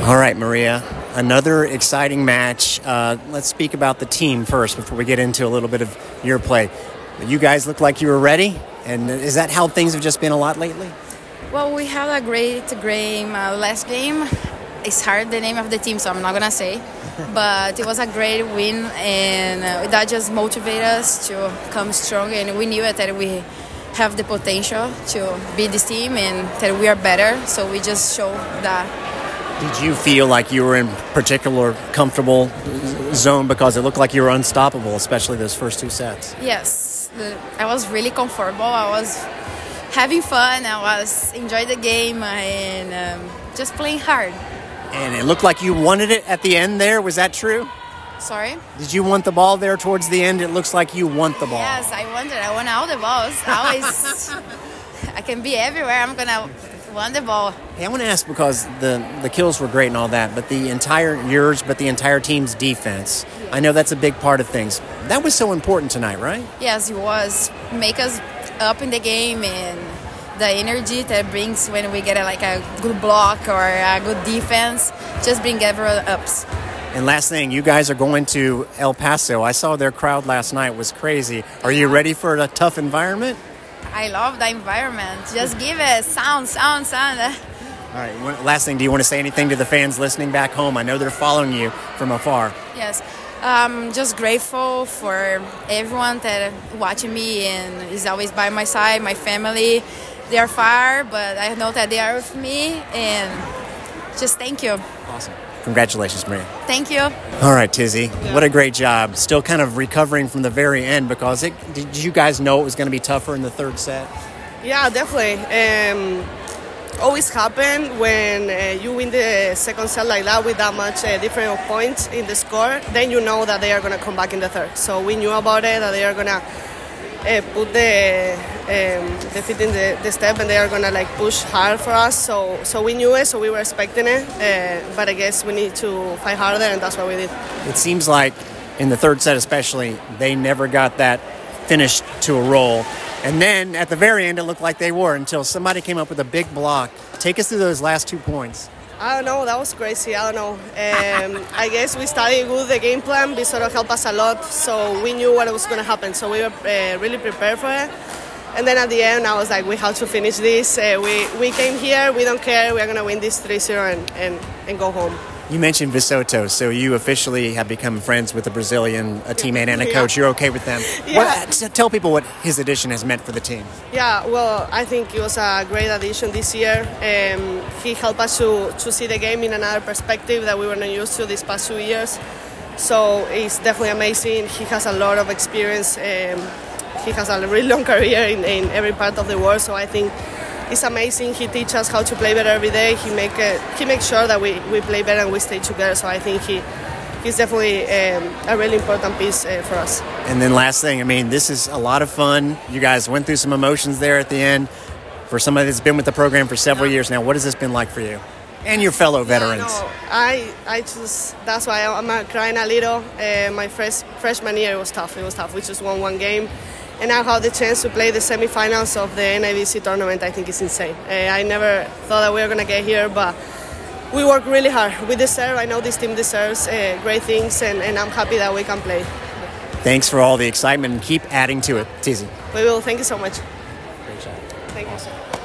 All right, Maria. Another exciting match. Uh, let's speak about the team first before we get into a little bit of your play. You guys look like you were ready, and is that how things have just been a lot lately? Well, we had a great game uh, last game. It's hard the name of the team, so I'm not gonna say. but it was a great win, and uh, that just motivated us to come strong. And we knew it that we have the potential to be this team, and that we are better. So we just show that did you feel like you were in particular comfortable zone because it looked like you were unstoppable, especially those first two sets? Yes, I was really comfortable. I was having fun. I was enjoying the game and um, just playing hard. And it looked like you wanted it at the end. There was that true? Sorry. Did you want the ball there towards the end? It looks like you want the ball. Yes, I wanted. I want all the balls. I always. I can be everywhere. I'm gonna Wonderful. Hey, I want to ask because the the kills were great and all that, but the entire yours, but the entire team's defense. I know that's a big part of things. That was so important tonight, right? Yes, it was. Make us up in the game and the energy that brings when we get a, like a good block or a good defense, just bring everyone ups. And last thing, you guys are going to El Paso. I saw their crowd last night was crazy. Are you ready for a tough environment? I love the environment. Just give it sound, sound, sound. All right. Last thing, do you want to say anything to the fans listening back home? I know they're following you from afar. Yes. I'm just grateful for everyone that watching me and is always by my side, my family. They are far, but I know that they are with me, and just thank you. Awesome. Congratulations, Maria. Thank you. All right, Tizi. Yeah. What a great job. Still kind of recovering from the very end because it. Did you guys know it was going to be tougher in the third set? Yeah, definitely. Um, always happen when uh, you win the second set like that with that much uh, difference of points in the score. Then you know that they are going to come back in the third. So we knew about it that they are going to uh, put the um, the feet in the, the step and they are gonna like push hard for us. So so we knew it, so we were expecting it. Uh, but I guess we need to fight harder, and that's what we did. It seems like in the third set, especially, they never got that finish to a roll. And then at the very end, it looked like they were until somebody came up with a big block. Take us through those last two points. I don't know. That was crazy. I don't know. Um, I guess we studied good the game plan. Of helped us a lot, so we knew what was going to happen. So we were uh, really prepared for it. And then at the end, I was like, we have to finish this. Uh, we, we came here. We don't care. We're going to win this 3-0 and, and, and go home. You mentioned Visoto, so you officially have become friends with a Brazilian, a teammate and a coach. Yeah. You're okay with them. Yeah. What, tell people what his addition has meant for the team. Yeah, well, I think it was a great addition this year. Um, he helped us to, to see the game in another perspective that we were not used to these past two years. So it's definitely amazing. He has a lot of experience. Um, he has a really long career in, in every part of the world. So I think it's amazing. He teaches us how to play better every day. He make uh, he makes sure that we, we play better and we stay together. So I think he he's definitely um, a really important piece uh, for us. And then last thing, I mean, this is a lot of fun. You guys went through some emotions there at the end. For somebody that's been with the program for several yeah. years now, what has this been like for you? And your fellow veterans. Yeah, no, I, I just that's why I'm crying a little. Uh, my first freshman year it was tough. It was tough. We just won one game and now have the chance to play the semifinals of the NIVC tournament, I think is insane. Uh, I never thought that we were going to get here, but we work really hard. We deserve, I know this team deserves uh, great things, and, and, I'm happy that we can play. Thanks for all the excitement and keep adding to it, Tizi. We will. Thank you so much. Great job. Thank awesome. you.